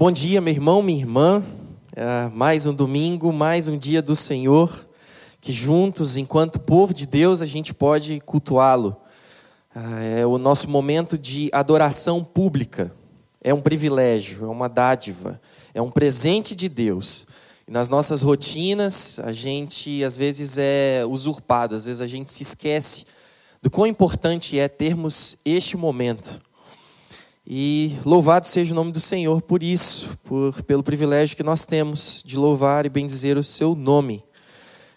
Bom dia, meu irmão, minha irmã. É mais um domingo, mais um dia do Senhor, que juntos, enquanto povo de Deus, a gente pode cultuá-lo. É o nosso momento de adoração pública. É um privilégio, é uma dádiva, é um presente de Deus. E nas nossas rotinas, a gente às vezes é usurpado, às vezes a gente se esquece do quão importante é termos este momento e louvado seja o nome do Senhor por isso, por, pelo privilégio que nós temos de louvar e bendizer o seu nome.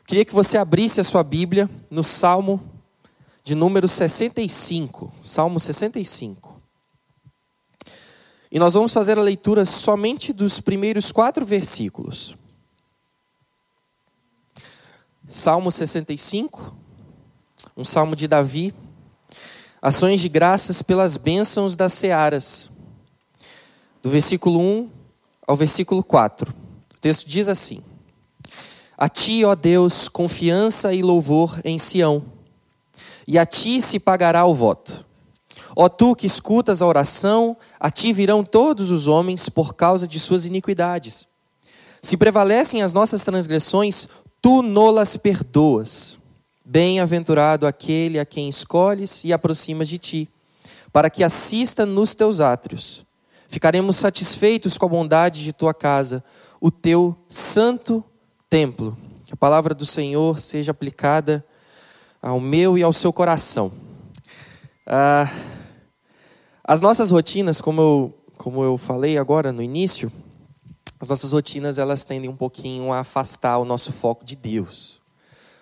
Queria que você abrisse a sua Bíblia no Salmo de número 65. Salmo 65. E nós vamos fazer a leitura somente dos primeiros quatro versículos. Salmo 65, um salmo de Davi Ações de graças pelas bênçãos das searas. Do versículo 1 ao versículo 4. O texto diz assim: A ti, ó Deus, confiança e louvor em Sião, e a ti se pagará o voto. Ó tu que escutas a oração, a ti virão todos os homens por causa de suas iniquidades. Se prevalecem as nossas transgressões, tu nolas perdoas. Bem-aventurado aquele a quem escolhes e aproximas de ti, para que assista nos teus átrios. Ficaremos satisfeitos com a bondade de tua casa, o teu santo templo. Que a palavra do Senhor seja aplicada ao meu e ao seu coração. Ah, as nossas rotinas, como eu, como eu falei agora no início, as nossas rotinas elas tendem um pouquinho a afastar o nosso foco de Deus.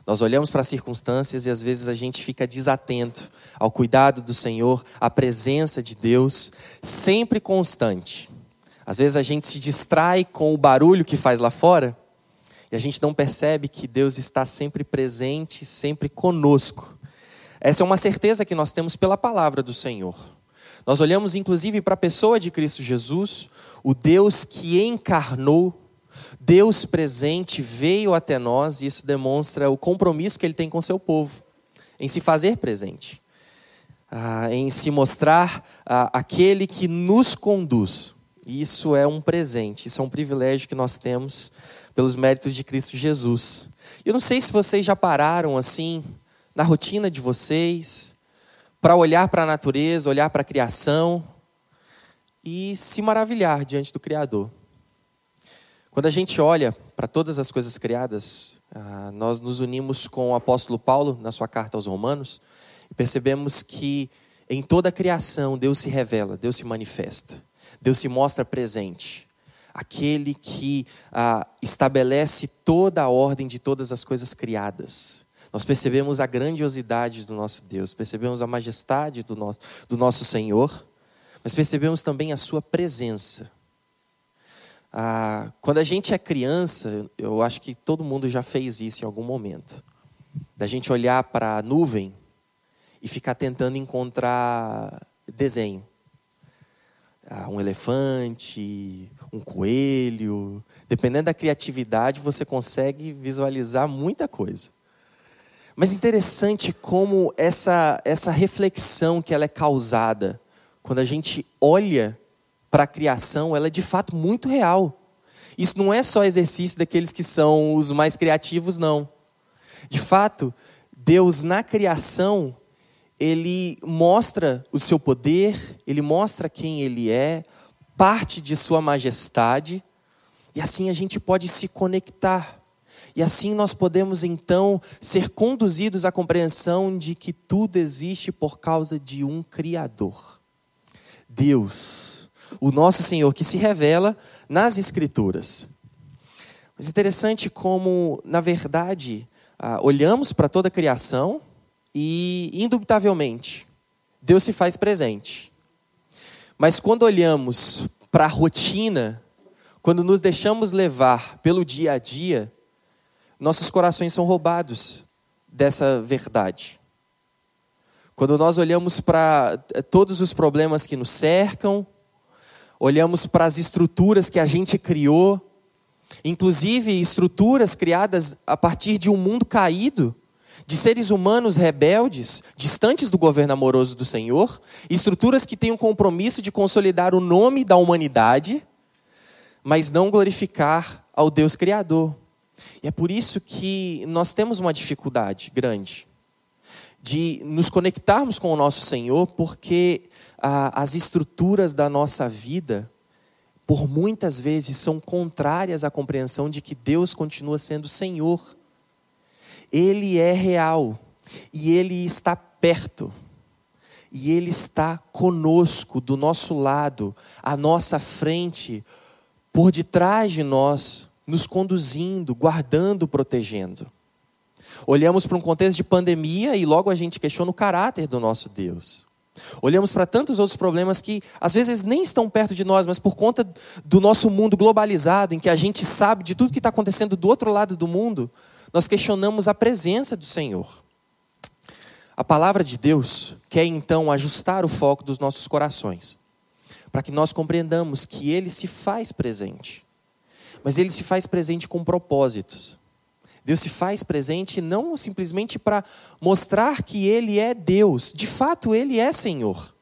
Nós olhamos para as circunstâncias e às vezes a gente fica desatento ao cuidado do Senhor, à presença de Deus, sempre constante. Às vezes a gente se distrai com o barulho que faz lá fora e a gente não percebe que Deus está sempre presente, sempre conosco. Essa é uma certeza que nós temos pela palavra do Senhor. Nós olhamos inclusive para a pessoa de Cristo Jesus, o Deus que encarnou Deus presente veio até nós e isso demonstra o compromisso que ele tem com seu povo, em se fazer presente, ah, em se mostrar ah, aquele que nos conduz. Isso é um presente, isso é um privilégio que nós temos pelos méritos de Cristo Jesus. Eu não sei se vocês já pararam assim, na rotina de vocês, para olhar para a natureza, olhar para a criação e se maravilhar diante do Criador. Quando a gente olha para todas as coisas criadas, ah, nós nos unimos com o apóstolo Paulo na sua carta aos Romanos e percebemos que em toda a criação Deus se revela, Deus se manifesta, Deus se mostra presente. Aquele que ah, estabelece toda a ordem de todas as coisas criadas. Nós percebemos a grandiosidade do nosso Deus, percebemos a majestade do nosso, do nosso Senhor, mas percebemos também a Sua presença ah, quando a gente é criança, eu acho que todo mundo já fez isso em algum momento. Da gente olhar para a nuvem e ficar tentando encontrar desenho. Ah, um elefante, um coelho. Dependendo da criatividade, você consegue visualizar muita coisa. Mas interessante como essa, essa reflexão que ela é causada quando a gente olha para a criação, ela é de fato muito real. Isso não é só exercício daqueles que são os mais criativos, não. De fato, Deus na criação, ele mostra o seu poder, ele mostra quem ele é, parte de sua majestade, e assim a gente pode se conectar. E assim nós podemos então ser conduzidos à compreensão de que tudo existe por causa de um Criador. Deus o nosso Senhor que se revela nas Escrituras. Mas interessante como, na verdade, ah, olhamos para toda a criação e, indubitavelmente, Deus se faz presente. Mas quando olhamos para a rotina, quando nos deixamos levar pelo dia a dia, nossos corações são roubados dessa verdade. Quando nós olhamos para eh, todos os problemas que nos cercam, olhamos para as estruturas que a gente criou, inclusive estruturas criadas a partir de um mundo caído, de seres humanos rebeldes, distantes do governo amoroso do Senhor, estruturas que têm o um compromisso de consolidar o nome da humanidade. mas não glorificar ao Deus Criador. E é por isso que nós temos uma dificuldade grande de nos conectarmos com o nosso Senhor, porque ah, as estruturas da nossa vida, por muitas vezes, são contrárias à compreensão de que Deus continua sendo Senhor. Ele é real e Ele está perto. E Ele está conosco, do nosso lado, à nossa frente, por detrás de nós, nos conduzindo, guardando, protegendo. Olhamos para um contexto de pandemia e logo a gente questiona o caráter do nosso Deus. Olhamos para tantos outros problemas que às vezes nem estão perto de nós, mas por conta do nosso mundo globalizado, em que a gente sabe de tudo que está acontecendo do outro lado do mundo, nós questionamos a presença do Senhor. A palavra de Deus quer então ajustar o foco dos nossos corações, para que nós compreendamos que Ele se faz presente, mas Ele se faz presente com propósitos. Deus se faz presente não simplesmente para mostrar que Ele é Deus, de fato Ele é Senhor.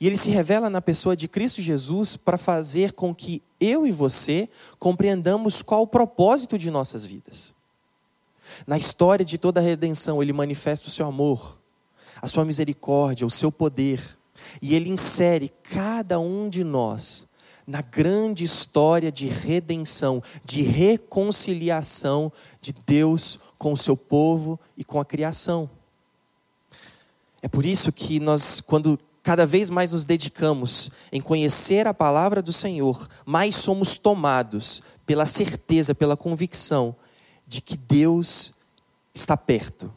E Ele se revela na pessoa de Cristo Jesus para fazer com que eu e você compreendamos qual o propósito de nossas vidas. Na história de toda a redenção, Ele manifesta o seu amor, a sua misericórdia, o seu poder, e Ele insere cada um de nós na grande história de redenção, de reconciliação de Deus com o seu povo e com a criação. É por isso que nós, quando cada vez mais nos dedicamos em conhecer a palavra do Senhor, mais somos tomados pela certeza, pela convicção de que Deus está perto,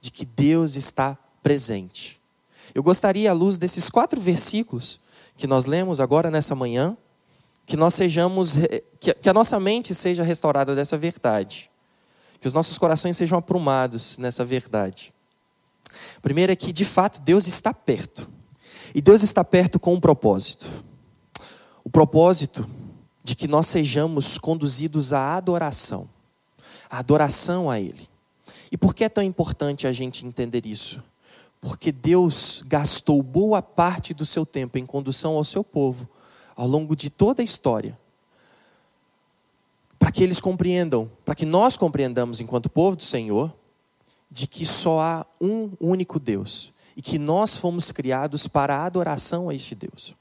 de que Deus está presente. Eu gostaria, à luz desses quatro versículos que nós lemos agora nessa manhã, que nós sejamos, que a nossa mente seja restaurada dessa verdade, que os nossos corações sejam aprumados nessa verdade. Primeiro é que, de fato, Deus está perto. E Deus está perto com um propósito. O propósito de que nós sejamos conduzidos à adoração. A adoração a Ele. E por que é tão importante a gente entender isso? Porque Deus gastou boa parte do seu tempo em condução ao seu povo ao longo de toda a história, para que eles compreendam, para que nós compreendamos, enquanto povo do Senhor, de que só há um único Deus e que nós fomos criados para a adoração a este Deus.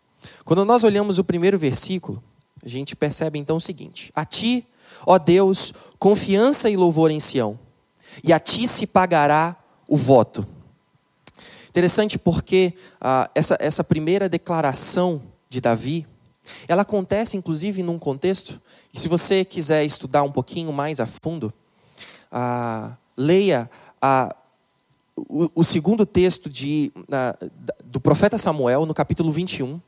Quando nós olhamos o primeiro versículo, a gente percebe então o seguinte: A ti, ó Deus, confiança e louvor em Sião, e a ti se pagará o voto. Interessante porque ah, essa, essa primeira declaração de Davi, ela acontece, inclusive, num contexto, e se você quiser estudar um pouquinho mais a fundo, ah, leia o, o, segundo texto de, do profeta Samuel, no capítulo 21,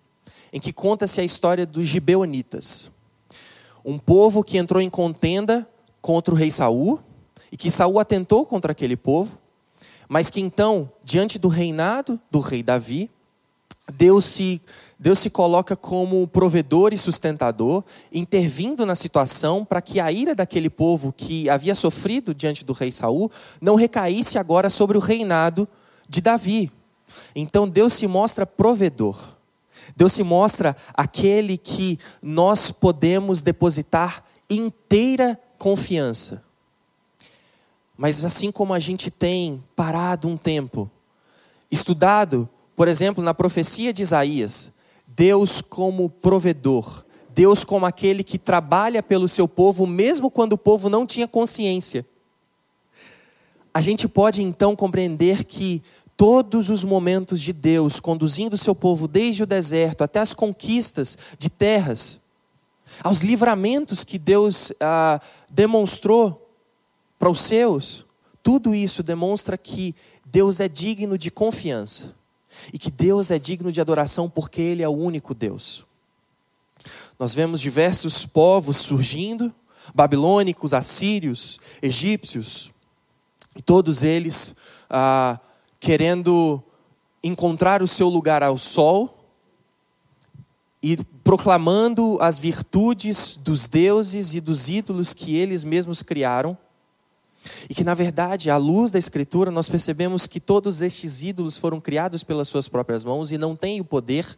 em que conta-se a história dos gibeonitas. Um povo que entrou em contenda contra o rei Saul, e que Saul atentou contra aquele povo, mas que então, diante do reinado do rei Davi, Deus se, Deus se coloca como provedor e sustentador, intervindo na situação para que a ira daquele povo que havia sofrido diante do rei Saul não recaísse agora sobre o reinado de Davi. Então Deus se mostra provedor. Deus se mostra aquele que nós podemos depositar inteira confiança. Mas assim como a gente tem parado um tempo, estudado por exemplo, na profecia de Isaías, Deus como provedor, Deus como aquele que trabalha pelo seu povo, mesmo quando o povo não tinha consciência. A gente pode então compreender que todos os momentos de Deus conduzindo o seu povo desde o deserto até as conquistas de terras, aos livramentos que Deus ah, demonstrou para os seus, tudo isso demonstra que Deus é digno de confiança e que Deus é digno de adoração porque Ele é o único Deus. Nós vemos diversos povos surgindo, babilônicos, assírios, egípcios, e todos eles ah, querendo encontrar o seu lugar ao sol e proclamando as virtudes dos deuses e dos ídolos que eles mesmos criaram e que, na verdade, à luz da Escritura, nós percebemos que todos estes ídolos foram criados pelas suas próprias mãos e não têm o poder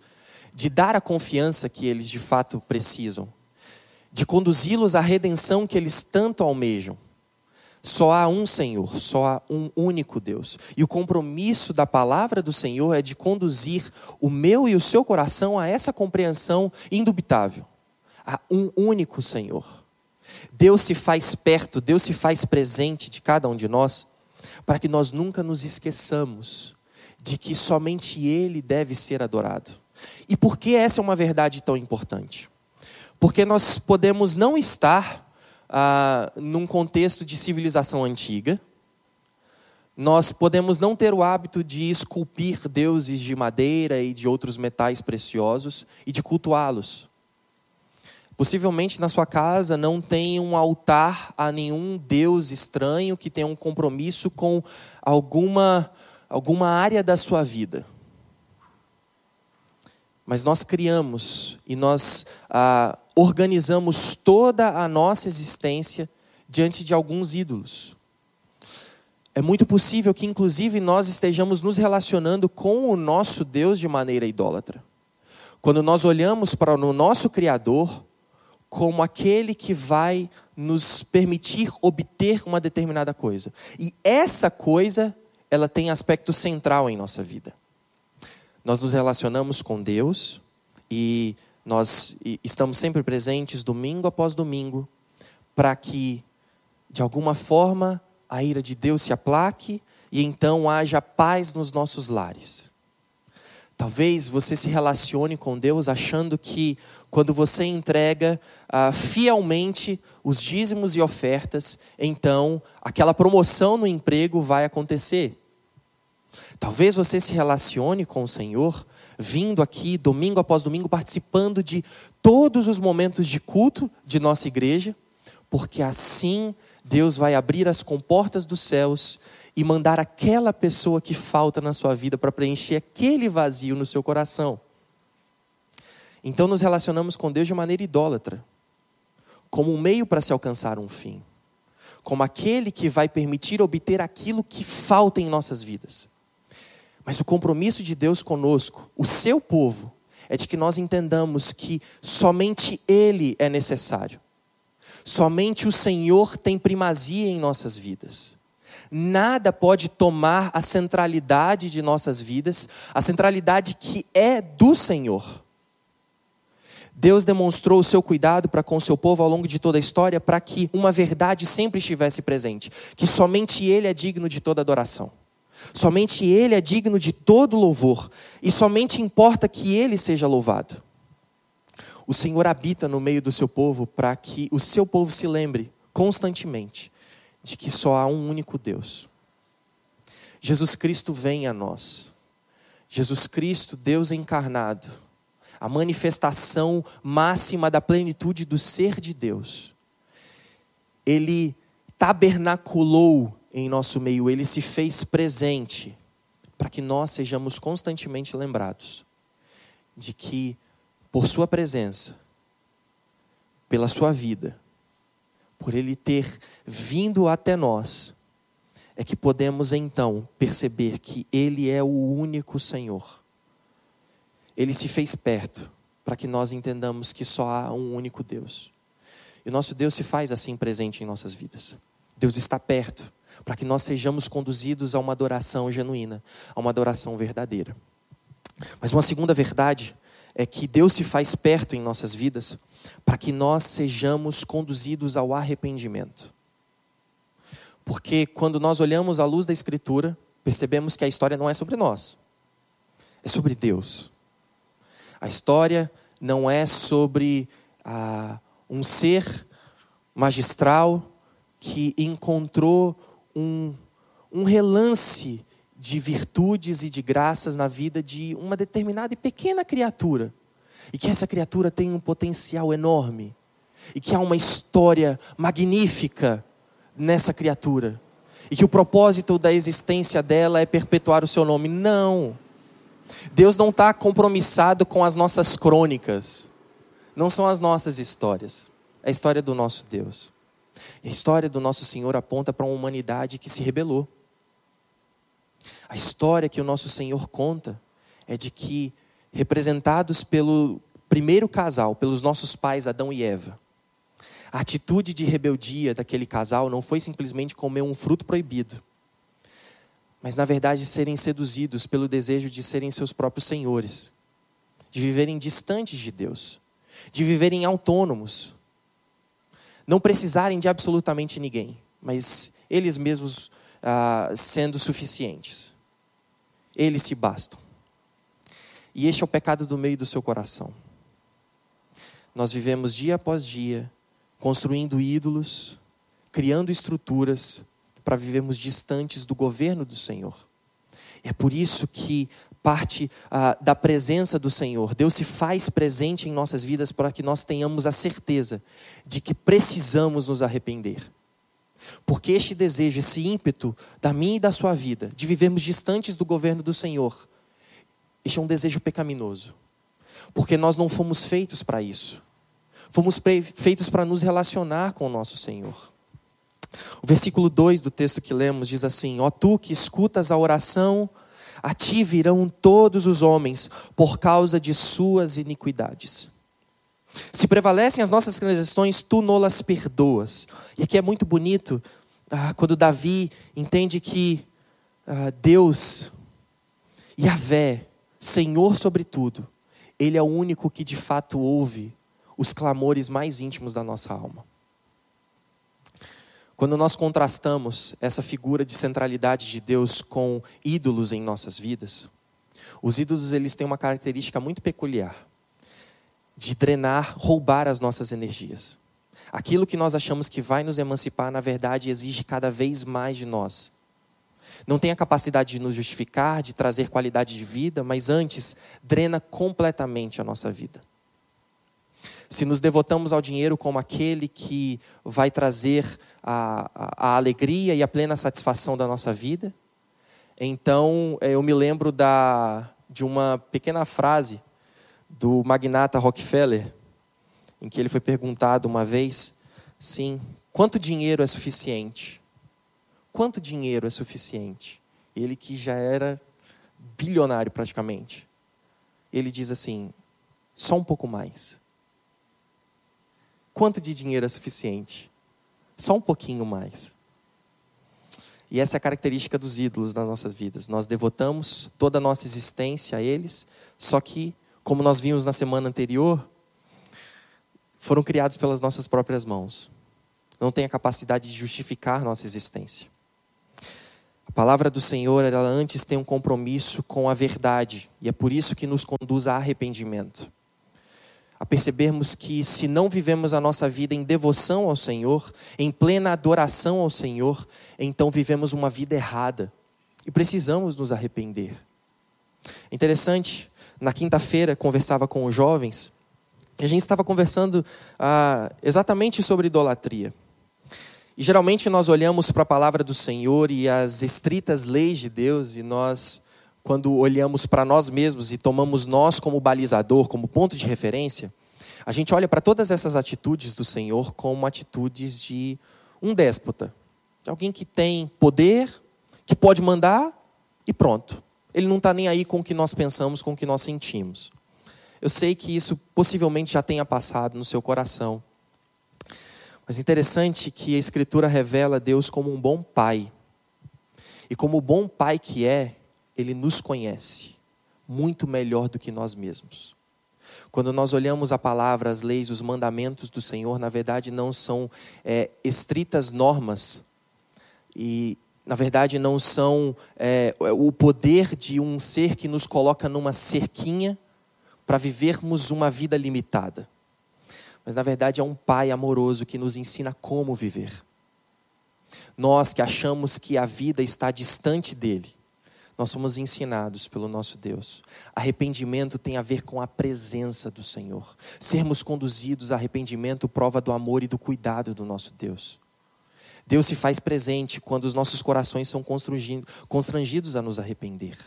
de dar a confiança que eles de fato precisam. de conduzi-los à redenção que eles tanto almejam. Só há um Senhor, só há um único Deus. E o compromisso da palavra do Senhor é de conduzir o meu e o seu coração a essa compreensão indubitável. Há um único Senhor. Deus se faz perto, Deus se faz presente de cada um de nós, para que nós nunca nos esqueçamos de que somente Ele deve ser adorado. E por que essa é uma verdade tão importante? Porque nós podemos não estar ah, num contexto de civilização antiga. Nós podemos não ter o hábito de esculpir deuses de madeira e de outros metais preciosos e de cultuá-los. Possivelmente na sua casa não tem um altar a nenhum deus estranho que tenha um compromisso com alguma, alguma área da sua vida. Mas nós criamos e nós ah, organizamos toda a nossa existência diante de alguns ídolos. É muito possível que, inclusive, nós estejamos nos relacionando com o nosso Deus de maneira idólatra. Quando nós olhamos para o nosso Criador como aquele que vai nos permitir obter uma determinada coisa. E essa coisa, ela tem aspecto central em nossa vida. Nós nos relacionamos com Deus e nós estamos sempre presentes, domingo após domingo, para que, de alguma forma, a ira de Deus se aplaque e então haja paz nos nossos lares. Talvez você se relacione com Deus achando que quando você entrega ah, fielmente os dízimos e ofertas, então aquela promoção no emprego vai acontecer. Talvez você se relacione com o Senhor vindo aqui domingo após domingo, participando de todos os momentos de culto de nossa igreja, porque assim Deus vai abrir as comportas dos céus e mandar aquela pessoa que falta na sua vida para preencher aquele vazio no seu coração. Então nos relacionamos com Deus de maneira idólatra, como um meio para se alcançar um fim, como aquele que vai permitir obter aquilo que falta em nossas vidas. Mas o compromisso de Deus conosco, o seu povo, é de que nós entendamos que somente Ele é necessário. Somente o Senhor tem primazia em nossas vidas. Nada pode tomar a centralidade de nossas vidas, a centralidade que é do Senhor. Deus demonstrou o seu cuidado para com o seu povo ao longo de toda a história para que uma verdade sempre estivesse presente, que somente Ele é digno de toda adoração. Somente Ele é digno de todo louvor e somente importa que Ele seja louvado. O Senhor habita no meio do seu povo para que o seu povo se lembre constantemente de que só há um único Deus. Jesus Cristo vem a nós. Jesus Cristo, Deus encarnado, a manifestação máxima da plenitude do ser de Deus. Ele tabernaculou em nosso meio, ele se fez presente para que nós sejamos constantemente lembrados de que, por Sua presença, pela Sua vida, por Ele ter vindo até nós, é que podemos então perceber que Ele é o único Senhor. Ele se fez perto para que nós entendamos que só há um único Deus. E o nosso Deus se faz assim presente em nossas vidas. Deus está perto para que nós sejamos conduzidos a uma adoração genuína, a uma adoração verdadeira. Mas uma segunda verdade é que Deus se faz perto em nossas vidas para que nós sejamos conduzidos ao arrependimento. Porque quando nós olhamos à luz da Escritura, percebemos que a história não é sobre nós, é sobre Deus. A história não é sobre ah, um ser magistral que encontrou um, um relance de virtudes e de graças na vida de uma determinada e pequena criatura. E que essa criatura tem um potencial enorme. E que há uma história magnífica nessa criatura. E que o propósito da existência dela é perpetuar o seu nome. Não. Deus não está compromissado com as nossas crônicas. Não são as nossas histórias. É a história do nosso Deus. E a história do nosso Senhor aponta para uma humanidade que se rebelou. A história que o nosso Senhor conta é de que, representados pelo primeiro casal, pelos nossos pais Adão e Eva, A atitude de rebeldia daquele casal não foi simplesmente comer um fruto proibido, mas na verdade serem seduzidos pelo desejo de serem seus próprios senhores, de viverem distantes de Deus, de viverem autônomos, não precisarem de absolutamente ninguém, mas eles mesmos ah, sendo suficientes. Eles se bastam. E este é o pecado do meio do seu coração. Nós vivemos dia após dia construindo ídolos, criando estruturas para vivermos distantes do governo do Senhor. É por isso que parte ah, da presença do Senhor, Deus se faz presente em nossas vidas para que nós tenhamos a certeza de que precisamos nos arrepender. Porque este desejo, esse ímpeto da minha e da sua vida, de vivermos distantes do governo do Senhor, este é um desejo pecaminoso. Porque nós não fomos feitos para isso. Fomos feitos para nos relacionar com o nosso Senhor. O versículo 2 do texto que lemos diz assim: Ó tu que escutas a oração, a ti virão todos os homens por causa de suas iniquidades. Se prevalecem as nossas transgressões, tu nolas perdoas. E aqui é muito bonito ah, quando Davi entende que ah, Deus, Yahvé, Senhor sobre tudo, Ele é o único que de fato ouve os clamores mais íntimos da nossa alma. Quando nós contrastamos essa figura de centralidade de Deus com ídolos em nossas vidas, os ídolos eles têm uma característica muito peculiar de drenar, roubar as nossas energias. Aquilo que nós achamos que vai nos emancipar, na verdade, exige cada vez mais de nós. Não tem a capacidade de nos justificar, de trazer qualidade de vida, mas antes drena completamente a nossa vida se nos devotamos ao dinheiro como aquele que vai trazer a, a, a alegria e a plena satisfação da nossa vida, então eh, eu me lembro da, de uma pequena frase do magnata Rockefeller, em que ele foi perguntado uma vez, sim, quanto dinheiro é suficiente? Quanto dinheiro é suficiente? Ele que já era bilionário praticamente. Ele diz assim: só um pouco mais. Quanto de dinheiro é suficiente? Só um pouquinho mais. E essa é a característica dos ídolos nas nossas vidas. Nós devotamos toda a nossa existência a eles, só que, como nós vimos na semana anterior, foram criados pelas nossas próprias mãos. Não tem a capacidade de justificar nossa existência. A palavra do Senhor, ela antes tem um compromisso com a verdade, e é por isso que nos conduz a arrependimento a percebermos que se não vivemos a nossa vida em devoção ao Senhor, em plena adoração ao Senhor, então vivemos uma vida errada e precisamos nos arrepender. Interessante, na quinta-feira conversava com os jovens e a gente estava conversando ah, exatamente sobre idolatria. E geralmente nós olhamos para a palavra do Senhor e as estritas leis de Deus e nós quando olhamos para nós mesmos e tomamos nós como balizador, como ponto de referência, a gente olha para todas essas atitudes do Senhor como atitudes de um déspota, de alguém que tem poder, que pode mandar e pronto. Ele não está nem aí com o que nós pensamos, com o que nós sentimos. Eu sei que isso possivelmente já tenha passado no seu coração. Mas interessante que a Escritura revela Deus como um bom pai. E como bom pai que é, ele nos conhece muito melhor do que nós mesmos. Quando nós olhamos a palavra, as leis, os mandamentos do Senhor, na verdade não são é, estritas normas e, na verdade, não são é, o poder de um ser que nos coloca numa cerquinha para vivermos uma vida limitada. Mas, na verdade, é um Pai amoroso que nos ensina como viver. Nós que achamos que a vida está distante dele, nós somos ensinados pelo nosso Deus. Arrependimento tem a ver com a presença do Senhor. Sermos conduzidos a arrependimento prova do amor e do cuidado do nosso Deus. Deus se faz presente quando os nossos corações são constrangidos a nos arrepender.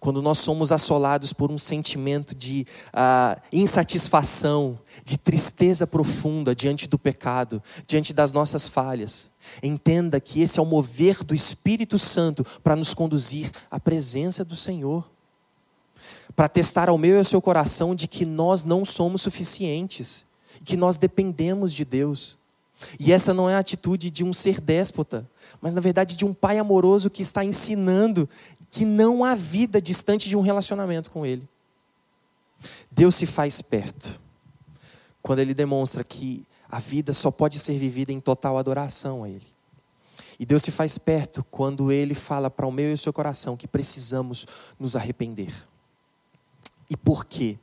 Quando nós somos assolados por um sentimento de uh, insatisfação, de tristeza profunda diante do pecado, diante das nossas falhas, entenda que esse é o mover do Espírito Santo para nos conduzir à presença do Senhor. Para testar ao meu e ao seu coração de que nós não somos suficientes, que nós dependemos de Deus. E essa não é a atitude de um ser déspota, mas na verdade de um pai amoroso que está ensinando que não há vida distante de um relacionamento com Ele. Deus se faz perto quando Ele demonstra que a vida só pode ser vivida em total adoração a Ele. E Deus se faz perto quando Ele fala para o meu e o seu coração que precisamos nos arrepender. E por que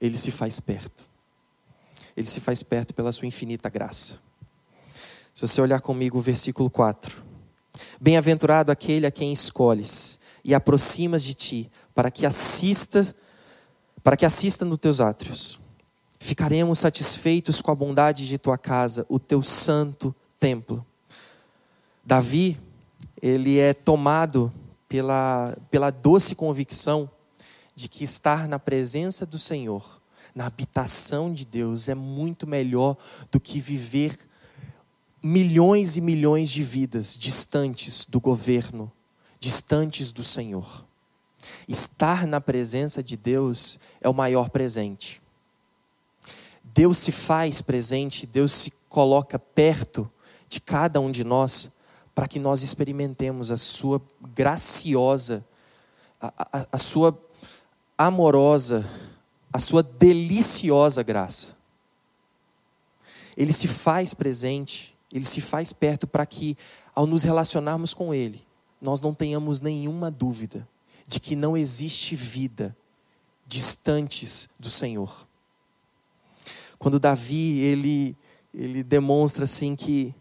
Ele se faz perto? Ele se faz perto pela sua infinita graça. Se você olhar comigo o versículo 4. Bem-aventurado aquele a quem escolhes e aproximas de ti, para que assista, para que assista nos teus átrios. Ficaremos satisfeitos com a bondade de tua casa, o teu santo templo. Davi, ele é tomado pela, pela doce convicção de que estar na presença do Senhor, na habitação de Deus, é muito melhor do que viver milhões e milhões de vidas distantes do governo, distantes do Senhor. Estar na presença de Deus é o maior presente. Deus se faz presente, Deus se coloca perto de cada um de nós para que nós experimentemos a sua graciosa, a, a, a sua amorosa, a sua deliciosa graça. Ele se faz presente ele se faz perto para que, ao nos relacionarmos com Ele, nós não tenhamos nenhuma dúvida de que não existe vida distantes do Senhor. Quando Davi ele ele demonstra assim que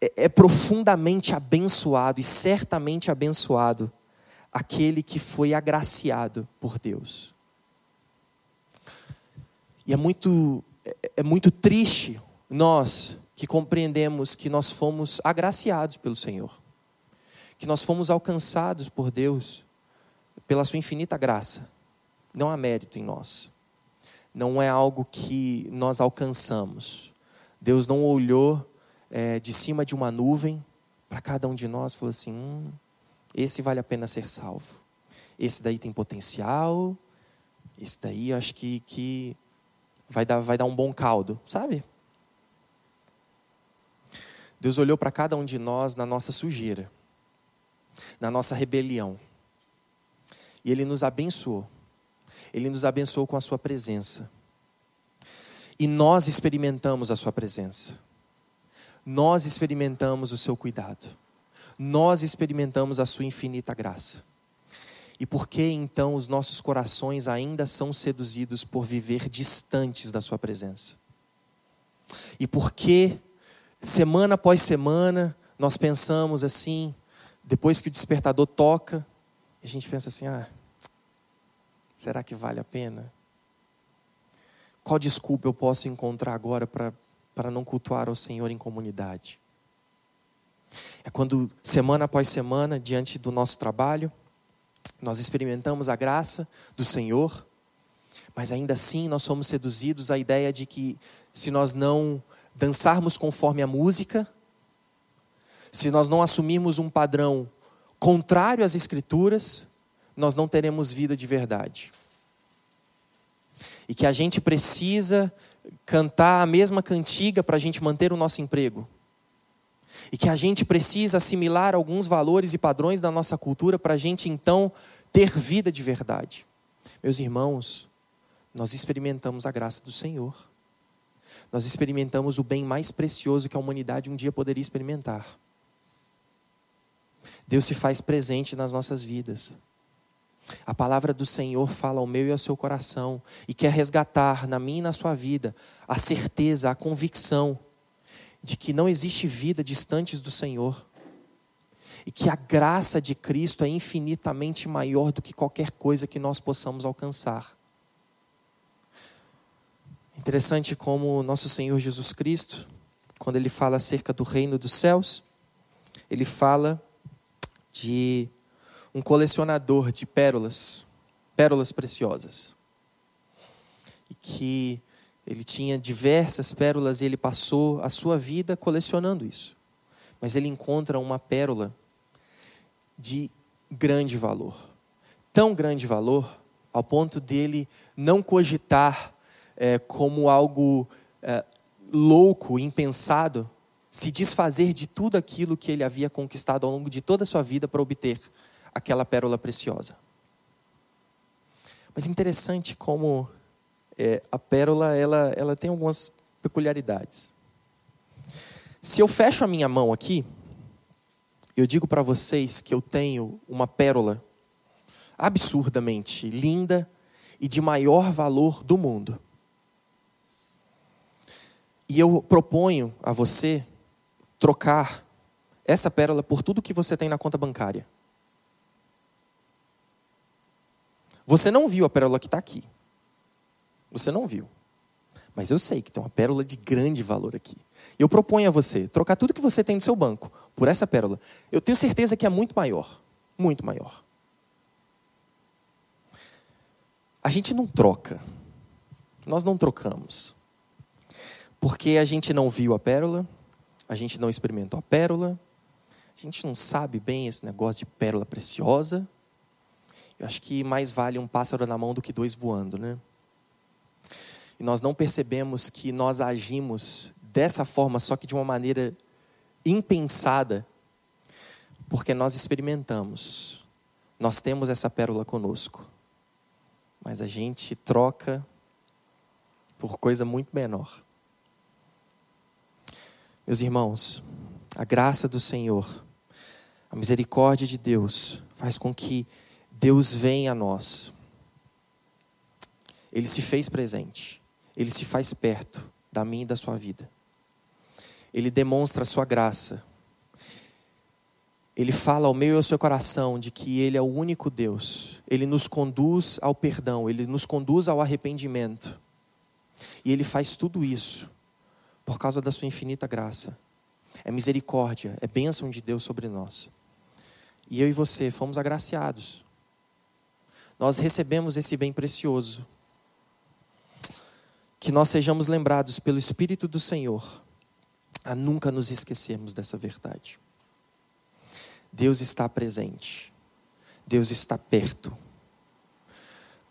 é, é profundamente abençoado e certamente abençoado aquele que foi agraciado por Deus. E é muito é, é muito triste nós que compreendemos que nós fomos agraciados pelo Senhor, que nós fomos alcançados por Deus pela Sua infinita graça. Não há mérito em nós, não é algo que nós alcançamos. Deus não olhou é, de cima de uma nuvem para cada um de nós e falou assim: hum, esse vale a pena ser salvo, esse daí tem potencial, esse daí acho que, que vai, dar, vai dar um bom caldo, sabe? Deus olhou para cada um de nós na nossa sujeira, na nossa rebelião. E Ele nos abençoou. Ele nos abençoou com a Sua presença. E nós experimentamos a Sua presença. Nós experimentamos o Seu cuidado. Nós experimentamos a Sua infinita graça. E por que então os nossos corações ainda são seduzidos por viver distantes da Sua presença? E por que semana após semana, nós pensamos assim, depois que o despertador toca, a gente pensa assim: ah, será que vale a pena? Qual desculpa eu posso encontrar agora para não cultuar ao Senhor em comunidade? É quando, semana após semana, diante do nosso trabalho, nós experimentamos a graça do Senhor, mas ainda assim nós somos seduzidos à ideia de que se nós não dançarmos conforme a música, se nós não assumirmos um padrão contrário às Escrituras, nós não teremos vida de verdade. E que a gente precisa cantar a mesma cantiga para a gente manter o nosso emprego. E que a gente precisa assimilar alguns valores e padrões da nossa cultura para a gente então ter vida de verdade. Meus irmãos, nós experimentamos a graça do Senhor nós experimentamos o bem mais precioso que a humanidade um dia poderia experimentar. Deus se faz presente nas nossas vidas. A palavra do Senhor fala ao meu e ao seu coração e quer resgatar na minha e na sua vida a certeza, a convicção de que não existe vida distantes do Senhor e que a graça de Cristo é infinitamente maior do que qualquer coisa que nós possamos alcançar. Interessante como nosso Senhor Jesus Cristo, quando ele fala acerca do reino dos céus, ele fala de um colecionador de pérolas, pérolas preciosas. E que ele tinha diversas pérolas e ele passou a sua vida colecionando isso. Mas ele encontra uma pérola de grande valor. Tão grande valor ao ponto dele não cogitar é, como algo é, louco, impensado, se desfazer de tudo aquilo que ele havia conquistado ao longo de toda a sua vida para obter aquela pérola preciosa. Mas interessante como é, a pérola ela, ela tem algumas peculiaridades. Se eu fecho a minha mão aqui, eu digo para vocês que eu tenho uma pérola absurdamente linda e de maior valor do mundo. E eu proponho a você trocar essa pérola por tudo que você tem na conta bancária. Você não viu a pérola que está aqui. Você não viu. Mas eu sei que tem uma pérola de grande valor aqui. Eu proponho a você trocar tudo que você tem no seu banco por essa pérola. Eu tenho certeza que é muito maior. Muito maior. A gente não troca. Nós não trocamos. Porque a gente não viu a pérola, a gente não experimentou a pérola, a gente não sabe bem esse negócio de pérola preciosa. Eu acho que mais vale um pássaro na mão do que dois voando, né? E nós não percebemos que nós agimos dessa forma, só que de uma maneira impensada, porque nós experimentamos, nós temos essa pérola conosco, mas a gente troca por coisa muito menor. Meus irmãos, a graça do Senhor, a misericórdia de Deus faz com que Deus venha a nós. Ele se fez presente, ele se faz perto da minha e da sua vida. Ele demonstra a sua graça. Ele fala ao meu e ao seu coração de que Ele é o único Deus. Ele nos conduz ao perdão, Ele nos conduz ao arrependimento. E Ele faz tudo isso por causa da sua infinita graça. É misericórdia, é bênção de Deus sobre nós. E eu e você fomos agraciados. Nós recebemos esse bem precioso. Que nós sejamos lembrados pelo Espírito do Senhor a nunca nos esquecermos dessa verdade. Deus está presente. Deus está perto.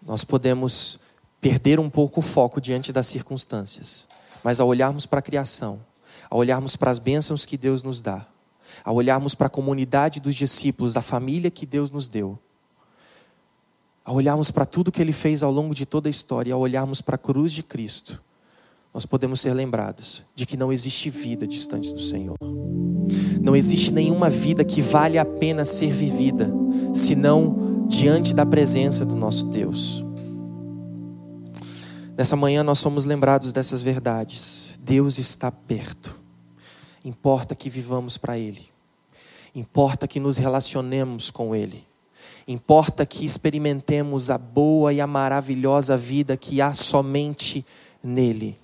Nós podemos perder um pouco o foco diante das circunstâncias, mas ao olharmos para a criação, ao olharmos para as bênçãos que Deus nos dá, ao olharmos para a comunidade dos discípulos, da família que Deus nos deu, ao olharmos para tudo que Ele fez ao longo de toda a história, ao olharmos para a cruz de Cristo, nós podemos ser lembrados de que não existe vida distante do Senhor. Não existe nenhuma vida que vale a pena ser vivida, senão diante da presença do nosso Deus. Nessa manhã nós somos lembrados dessas verdades. Deus está perto. Importa que vivamos para Ele. Importa que nos relacionemos com Ele. Importa que experimentemos a boa e a maravilhosa vida que há somente nele.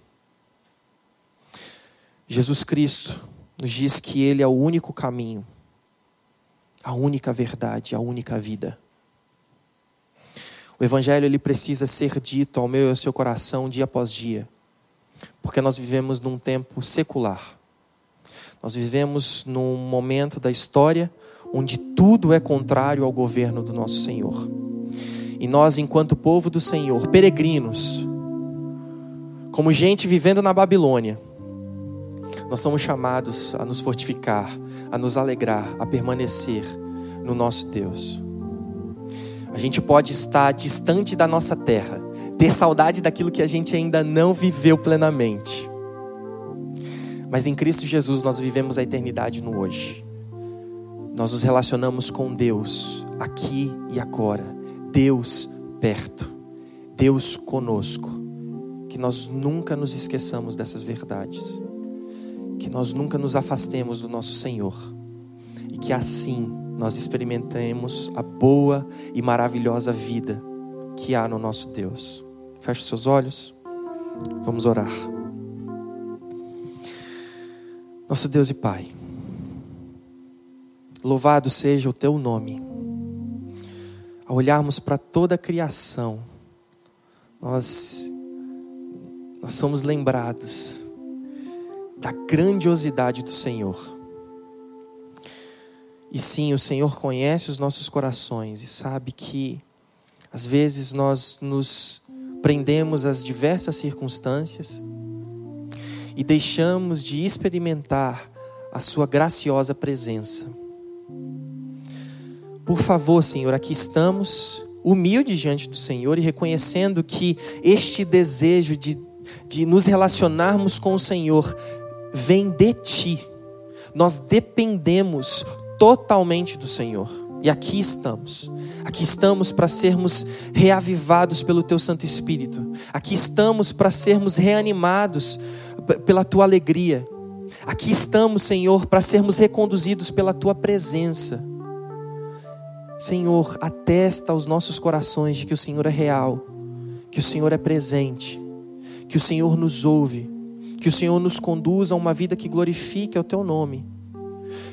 Jesus Cristo nos diz que Ele é o único caminho, a única verdade, a única vida. O evangelho ele precisa ser dito ao meu e ao seu coração dia após dia, porque nós vivemos num tempo secular. Nós vivemos num momento da história onde tudo é contrário ao governo do nosso Senhor. E nós, enquanto povo do Senhor, peregrinos, como gente vivendo na Babilônia, nós somos chamados a nos fortificar, a nos alegrar, a permanecer no nosso Deus. A gente pode estar distante da nossa terra, ter saudade daquilo que a gente ainda não viveu plenamente. Mas em Cristo Jesus nós vivemos a eternidade no hoje. Nós nos relacionamos com Deus aqui e agora. Deus perto. Deus conosco. Que nós nunca nos esqueçamos dessas verdades. Que nós nunca nos afastemos do nosso Senhor. E que assim nós experimentemos a boa e maravilhosa vida que há no nosso Deus. Feche seus olhos, vamos orar. Nosso Deus e Pai, louvado seja o Teu nome. Ao olharmos para toda a criação, nós, nós somos lembrados da grandiosidade do Senhor e sim, o Senhor conhece os nossos corações e sabe que às vezes nós nos prendemos as diversas circunstâncias e deixamos de experimentar a Sua graciosa presença. Por favor, Senhor, aqui estamos humildes diante do Senhor e reconhecendo que este desejo de, de nos relacionarmos com o Senhor vem de Ti. Nós dependemos totalmente do Senhor. E aqui estamos. Aqui estamos para sermos reavivados pelo Teu Santo Espírito. Aqui estamos para sermos reanimados pela Tua alegria. Aqui estamos, Senhor, para sermos reconduzidos pela Tua presença. Senhor, atesta aos nossos corações de que o Senhor é real, que o Senhor é presente, que o Senhor nos ouve, que o Senhor nos conduza a uma vida que glorifique o Teu nome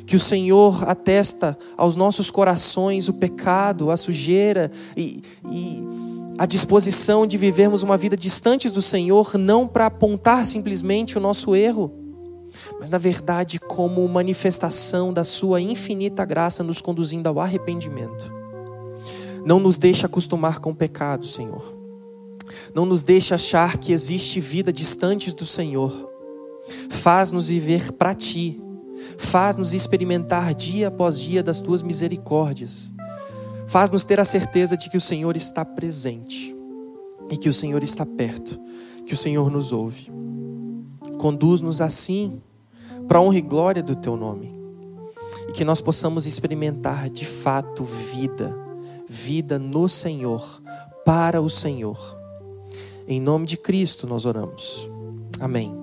que o Senhor atesta aos nossos corações o pecado, a sujeira e, e a disposição de vivermos uma vida distantes do Senhor, não para apontar simplesmente o nosso erro, mas na verdade como manifestação da Sua infinita graça nos conduzindo ao arrependimento. Não nos deixe acostumar com o pecado, Senhor. Não nos deixe achar que existe vida distantes do Senhor. Faz-nos viver para Ti Faz-nos experimentar dia após dia das tuas misericórdias. Faz-nos ter a certeza de que o Senhor está presente e que o Senhor está perto, que o Senhor nos ouve. Conduz-nos assim para a honra e glória do teu nome e que nós possamos experimentar de fato vida, vida no Senhor, para o Senhor. Em nome de Cristo nós oramos. Amém.